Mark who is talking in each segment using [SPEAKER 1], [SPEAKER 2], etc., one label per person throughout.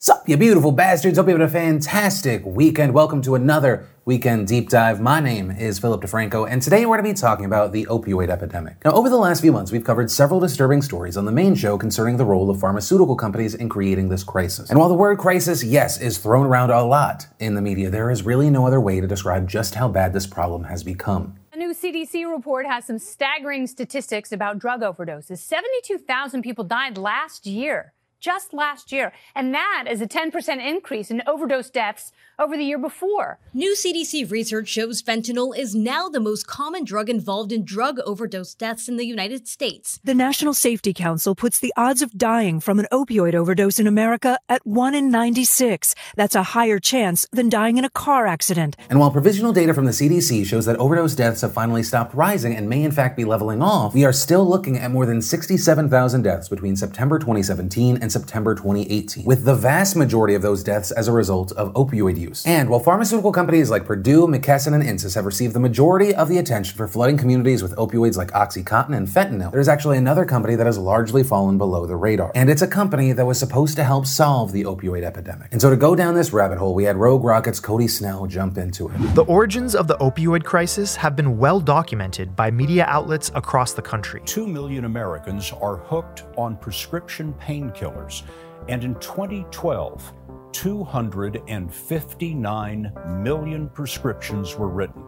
[SPEAKER 1] Sup, you beautiful bastards. Hope you had a fantastic weekend. Welcome to another weekend deep dive. My name is Philip DeFranco, and today we're going to be talking about the opioid epidemic. Now, over the last few months, we've covered several disturbing stories on the main show concerning the role of pharmaceutical companies in creating this crisis. And while the word crisis, yes, is thrown around a lot in the media, there is really no other way to describe just how bad this problem has become.
[SPEAKER 2] A new CDC report has some staggering statistics about drug overdoses. 72,000 people died last year just last year. And that is a 10% increase in overdose deaths over the year before.
[SPEAKER 3] New CDC research shows fentanyl is now the most common drug involved in drug overdose deaths in the United States.
[SPEAKER 4] The National Safety Council puts the odds of dying from an opioid overdose in America at 1 in 96. That's a higher chance than dying in a car accident.
[SPEAKER 1] And while provisional data from the CDC shows that overdose deaths have finally stopped rising and may in fact be leveling off, we are still looking at more than 67,000 deaths between September 2017 and September 2018, with the vast majority of those deaths as a result of opioid use use. And while pharmaceutical companies like Purdue, McKesson, and Insys have received the majority of the attention for flooding communities with opioids like Oxycontin and fentanyl, there's actually another company that has largely fallen below the radar. And it's a company that was supposed to help solve the opioid epidemic. And so to go down this rabbit hole, we had Rogue Rocket's Cody Snell jump into it.
[SPEAKER 5] The origins of the opioid crisis have been well documented by media outlets across the country.
[SPEAKER 6] Two million Americans are hooked on prescription painkillers. And in 2012, 259 million prescriptions were written.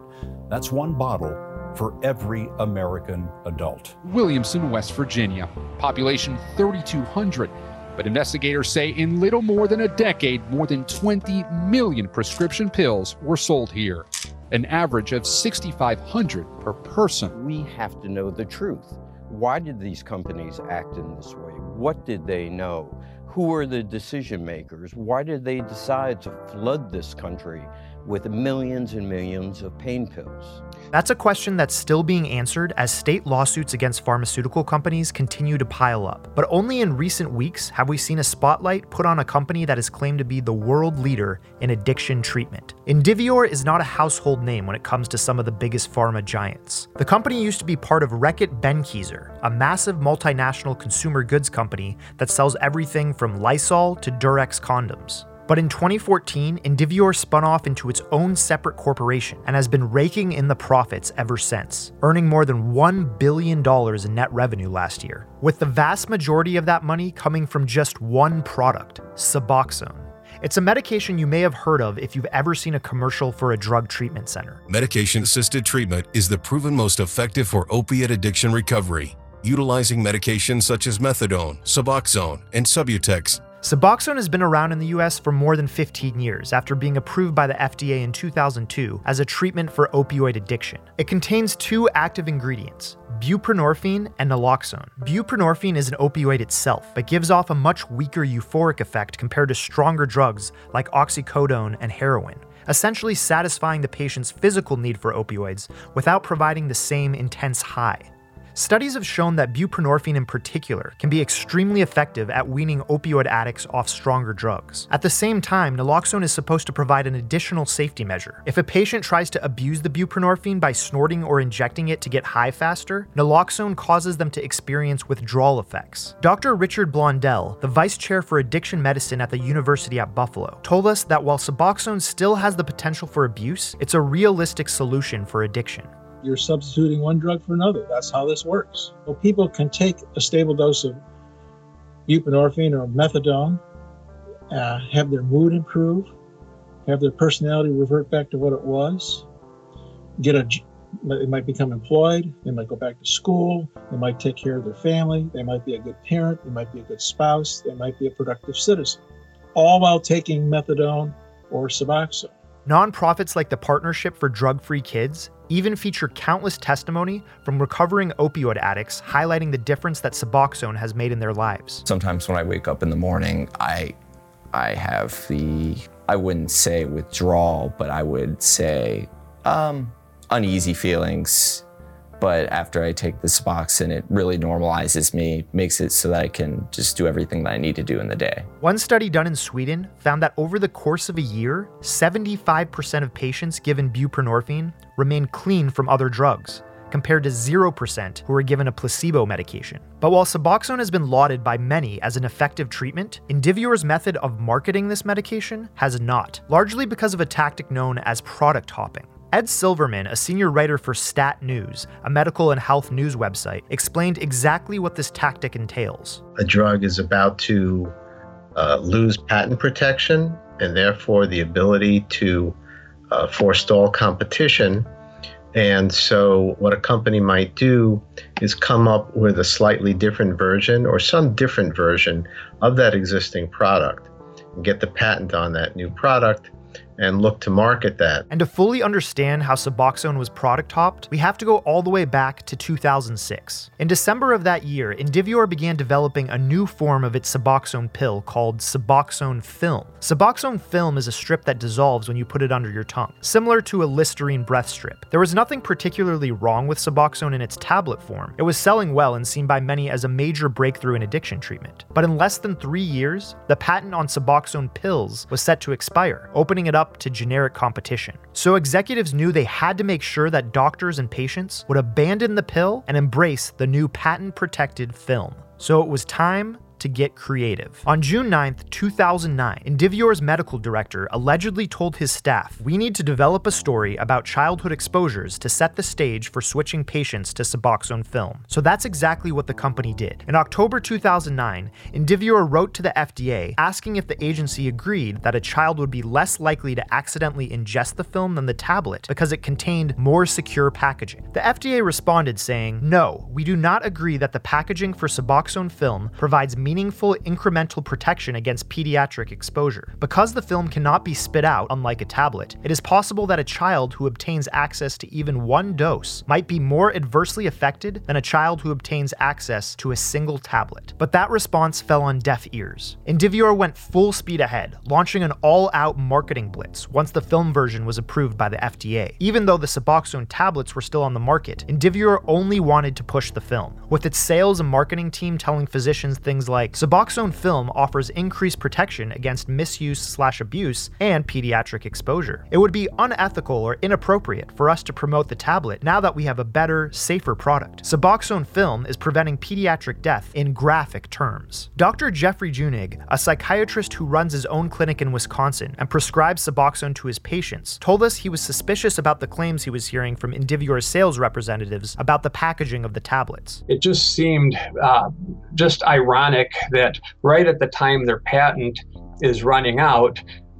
[SPEAKER 6] That's one bottle for every American adult.
[SPEAKER 7] Williamson, West Virginia. Population 3,200. But investigators say in little more than a decade, more than 20 million prescription pills were sold here, an average of 6,500 per person.
[SPEAKER 8] We have to know the truth. Why did these companies act in this way? What did they know? Who were the decision makers? Why did they decide to flood this country with millions and millions of pain pills?
[SPEAKER 5] That's a question that's still being answered as state lawsuits against pharmaceutical companies continue to pile up. But only in recent weeks have we seen a spotlight put on a company that is claimed to be the world leader in addiction treatment. Indivior is not a household name when it comes to some of the biggest pharma giants. The company used to be part of Reckitt Benckiser, a massive multinational consumer goods company that sells everything from Lysol to Durex condoms. But in 2014, Indivior spun off into its own separate corporation and has been raking in the profits ever since, earning more than $1 billion in net revenue last year, with the vast majority of that money coming from just one product, Suboxone. It's a medication you may have heard of if you've ever seen a commercial for a drug treatment center.
[SPEAKER 9] Medication assisted treatment is the proven most effective for opiate addiction recovery, utilizing medications such as methadone, Suboxone, and Subutex
[SPEAKER 5] Suboxone has been around in the US for more than 15 years after being approved by the FDA in 2002 as a treatment for opioid addiction. It contains two active ingredients, buprenorphine and naloxone. Buprenorphine is an opioid itself, but gives off a much weaker euphoric effect compared to stronger drugs like oxycodone and heroin, essentially satisfying the patient's physical need for opioids without providing the same intense high. Studies have shown that buprenorphine in particular can be extremely effective at weaning opioid addicts off stronger drugs. At the same time, naloxone is supposed to provide an additional safety measure. If a patient tries to abuse the buprenorphine by snorting or injecting it to get high faster, naloxone causes them to experience withdrawal effects. Dr. Richard Blondell, the vice chair for addiction medicine at the University at Buffalo, told us that while Suboxone still has the potential for abuse, it's a realistic solution for addiction
[SPEAKER 10] you're substituting one drug for another. That's how this works. Well, people can take a stable dose of buprenorphine or methadone, uh, have their mood improve, have their personality revert back to what it was, get a they might become employed, they might go back to school, they might take care of their family, they might be a good parent, they might be a good spouse, they might be a productive citizen, all while taking methadone or Suboxone.
[SPEAKER 5] Nonprofits like the Partnership for Drug Free Kids even feature countless testimony from recovering opioid addicts highlighting the difference that Suboxone has made in their lives.
[SPEAKER 11] Sometimes when I wake up in the morning, I I have the I wouldn't say withdrawal, but I would say um, uneasy feelings but after I take this Suboxone, it really normalizes me, makes it so that I can just do everything that I need to do in the day.
[SPEAKER 5] One study done in Sweden found that over the course of a year, 75% of patients given buprenorphine remain clean from other drugs, compared to 0% who were given a placebo medication. But while Suboxone has been lauded by many as an effective treatment, Indivior's method of marketing this medication has not, largely because of a tactic known as product hopping. Ed Silverman, a senior writer for Stat News, a medical and health news website, explained exactly what this tactic entails.
[SPEAKER 12] A drug is about to uh, lose patent protection and therefore the ability to uh, forestall competition. And so, what a company might do is come up with a slightly different version or some different version of that existing product and get the patent on that new product and look to market that.
[SPEAKER 5] And to fully understand how Suboxone was product hopped, we have to go all the way back to 2006. In December of that year, Indivior began developing a new form of its Suboxone pill called Suboxone Film. Suboxone Film is a strip that dissolves when you put it under your tongue, similar to a Listerine breath strip. There was nothing particularly wrong with Suboxone in its tablet form. It was selling well and seen by many as a major breakthrough in addiction treatment. But in less than three years, the patent on Suboxone pills was set to expire, opening it up to generic competition. So executives knew they had to make sure that doctors and patients would abandon the pill and embrace the new patent protected film. So it was time to get creative. On June 9, 2009, Indivior's medical director allegedly told his staff, We need to develop a story about childhood exposures to set the stage for switching patients to Suboxone film. So that's exactly what the company did. In October 2009, Indivior wrote to the FDA asking if the agency agreed that a child would be less likely to accidentally ingest the film than the tablet because it contained more secure packaging. The FDA responded saying, No, we do not agree that the packaging for Suboxone film provides meaningful incremental protection against pediatric exposure. Because the film cannot be spit out, unlike a tablet, it is possible that a child who obtains access to even one dose might be more adversely affected than a child who obtains access to a single tablet. But that response fell on deaf ears. Indivior went full speed ahead, launching an all out marketing blitz once the film version was approved by the FDA. Even though the Suboxone tablets were still on the market, Indivior only wanted to push the film, with its sales and marketing team telling physicians things like, like Suboxone film offers increased protection against misuse slash abuse and pediatric exposure. It would be unethical or inappropriate for us to promote the tablet now that we have a better, safer product. Suboxone film is preventing pediatric death in graphic terms. Dr. Jeffrey Junig, a psychiatrist who runs his own clinic in Wisconsin and prescribes Suboxone to his patients, told us he was suspicious about the claims he was hearing from Indivior's sales representatives about the packaging of the tablets.
[SPEAKER 13] It just seemed uh, just ironic that right at the time their patent is running out,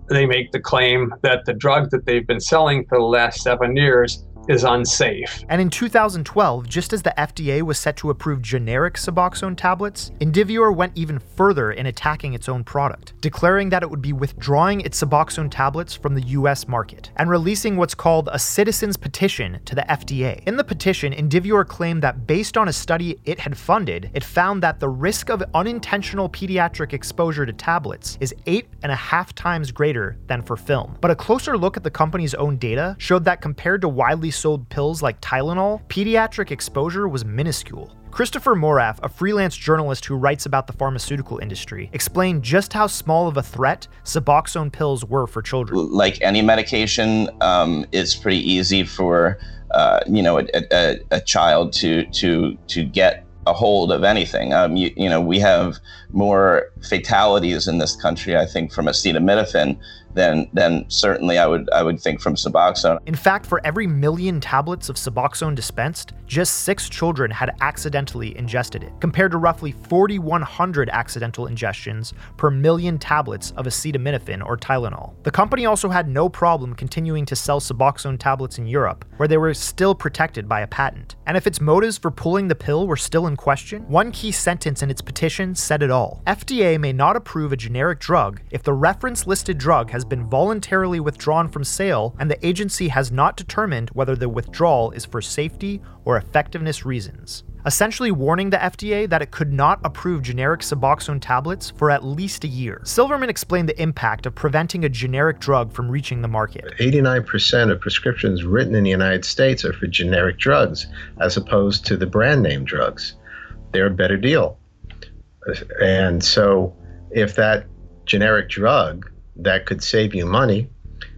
[SPEAKER 13] they make the claim that the drug that they've been selling for the last seven years is unsafe.
[SPEAKER 5] And in 2012, just as the FDA was set to approve generic Suboxone tablets, Indivior went even further in attacking its own product, declaring that it would be withdrawing its Suboxone tablets from the US market and releasing what's called a citizen's petition to the FDA. In the petition, Indivior claimed that based on a study it had funded, it found that the risk of unintentional pediatric exposure to tablets is eight and a half times greater than for film. But a closer look at the company's own data showed that compared to widely sold pills like Tylenol, pediatric exposure was minuscule. Christopher Moraff, a freelance journalist who writes about the pharmaceutical industry, explained just how small of a threat Suboxone pills were for children.
[SPEAKER 14] Like any medication, um, it's pretty easy for uh, you know a, a, a, child to to to get a hold of anything. Um, you, you, know, we have more fatalities in this country, I think, from acetaminophen than than certainly I would I would think from Suboxone.
[SPEAKER 5] In fact, for every million tablets of Suboxone dispensed, just six children had accidentally ingested it, compared to roughly 4,100 accidental ingestions per million tablets of acetaminophen or Tylenol. The company also had no problem continuing to sell Suboxone tablets in Europe, where they were still protected by a patent. And if its motives for pulling the pill were still in question, one key sentence in its petition said it all. FDA may not approve a generic drug if the reference listed drug has has been voluntarily withdrawn from sale and the agency has not determined whether the withdrawal is for safety or effectiveness reasons essentially warning the FDA that it could not approve generic Suboxone tablets for at least a year. Silverman explained the impact of preventing a generic drug from reaching the market.
[SPEAKER 12] 89% of prescriptions written in the United States are for generic drugs as opposed to the brand name drugs. They're a better deal. And so if that generic drug that could save you money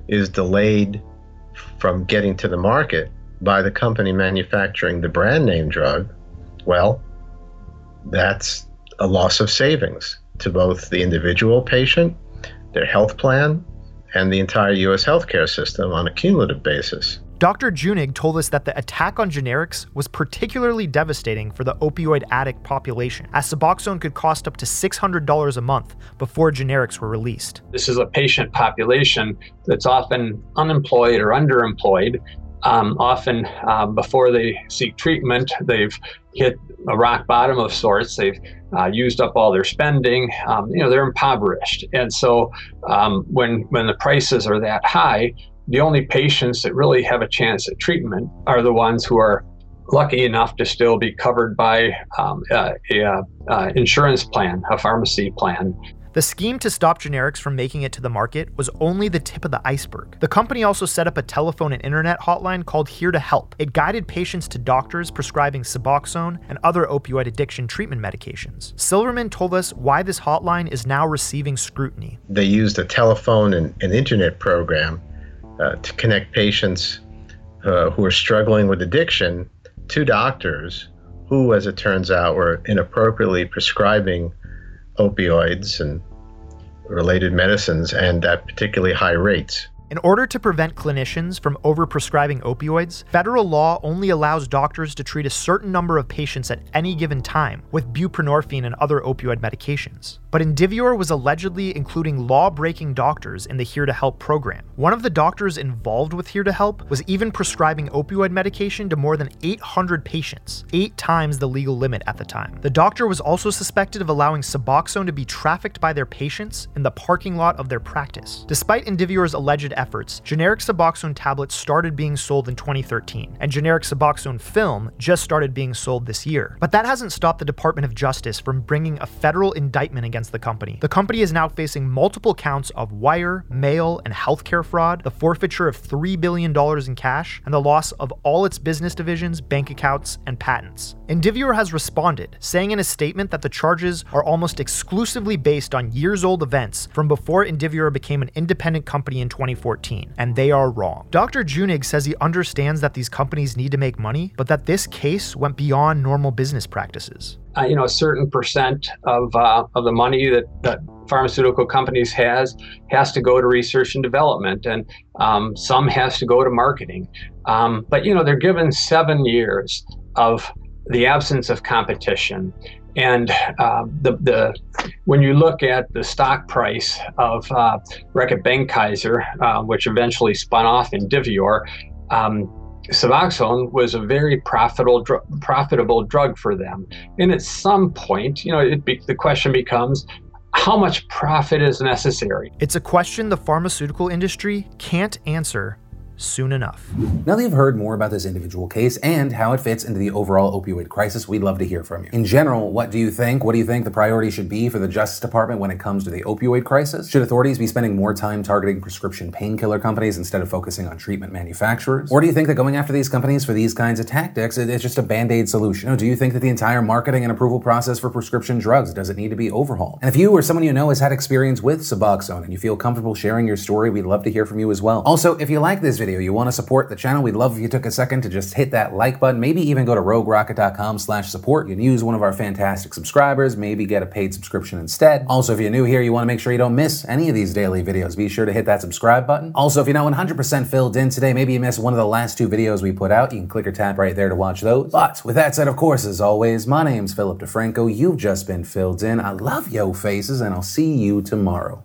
[SPEAKER 12] is delayed from getting to the market, by the company manufacturing the brand name drug, well, that's a loss of savings to both the individual patient, their health plan, and the entire U.S. healthcare system on a cumulative basis.
[SPEAKER 5] Dr. Junig told us that the attack on generics was particularly devastating for the opioid addict population, as Suboxone could cost up to $600 a month before generics were released.
[SPEAKER 13] This is a patient population that's often unemployed or underemployed. Um, often, um, before they seek treatment, they've hit a rock bottom of sorts. They've uh, used up all their spending. Um, you know, they're impoverished, and so um, when when the prices are that high, the only patients that really have a chance at treatment are the ones who are lucky enough to still be covered by um, a, a, a insurance plan, a pharmacy plan.
[SPEAKER 5] The scheme to stop generics from making it to the market was only the tip of the iceberg. The company also set up a telephone and internet hotline called Here to Help. It guided patients to doctors prescribing Suboxone and other opioid addiction treatment medications. Silverman told us why this hotline is now receiving scrutiny.
[SPEAKER 12] They used a telephone and an internet program uh, to connect patients uh, who are struggling with addiction to doctors who, as it turns out, were inappropriately prescribing opioids and related medicines and at particularly high rates.
[SPEAKER 5] In order to prevent clinicians from overprescribing opioids, federal law only allows doctors to treat a certain number of patients at any given time with buprenorphine and other opioid medications. But Indivior was allegedly including law breaking doctors in the Here to Help program. One of the doctors involved with Here to Help was even prescribing opioid medication to more than 800 patients, eight times the legal limit at the time. The doctor was also suspected of allowing Suboxone to be trafficked by their patients in the parking lot of their practice. Despite Indivior's alleged efforts, generic Suboxone tablets started being sold in 2013, and generic Suboxone film just started being sold this year. But that hasn't stopped the Department of Justice from bringing a federal indictment against the company. The company is now facing multiple counts of wire, mail, and healthcare fraud, the forfeiture of $3 billion in cash, and the loss of all its business divisions, bank accounts, and patents. Indivior has responded, saying in a statement that the charges are almost exclusively based on years old events from before Indivior became an independent company in 2014, and they are wrong. Dr. Junig says he understands that these companies need to make money, but that this case went beyond normal business practices.
[SPEAKER 13] Uh, you know, a certain percent of, uh, of the money that, that pharmaceutical companies has has to go to research and development, and um, some has to go to marketing. Um, but you know, they're given seven years of the absence of competition. And uh, the, the when you look at the stock price of uh, Reckitt Benckiser, uh, which eventually spun off Indivior, um, Suboxone was a very profitable dr- profitable drug for them. And at some point, you know, be, the question becomes how much profit is necessary?
[SPEAKER 5] It's a question the pharmaceutical industry can't answer soon enough.
[SPEAKER 1] Now that you've heard more about this individual case and how it fits into the overall opioid crisis, we'd love to hear from you. In general, what do you think? What do you think the priority should be for the Justice Department when it comes to the opioid crisis? Should authorities be spending more time targeting prescription painkiller companies instead of focusing on treatment manufacturers? Or do you think that going after these companies for these kinds of tactics is just a band-aid solution? Or do you think that the entire marketing and approval process for prescription drugs doesn't need to be overhauled? And if you or someone you know has had experience with Suboxone and you feel comfortable sharing your story, we'd love to hear from you as well. Also, if you like this video, you want to support the channel, we'd love if you took a second to just hit that like button, maybe even go to roguerocket.com slash support. You can use one of our fantastic subscribers, maybe get a paid subscription instead. Also, if you're new here, you want to make sure you don't miss any of these daily videos, be sure to hit that subscribe button. Also, if you're not 100% filled in today, maybe you missed one of the last two videos we put out, you can click or tap right there to watch those. But with that said, of course, as always, my name's Philip DeFranco. You've just been filled in. I love yo faces, and I'll see you tomorrow.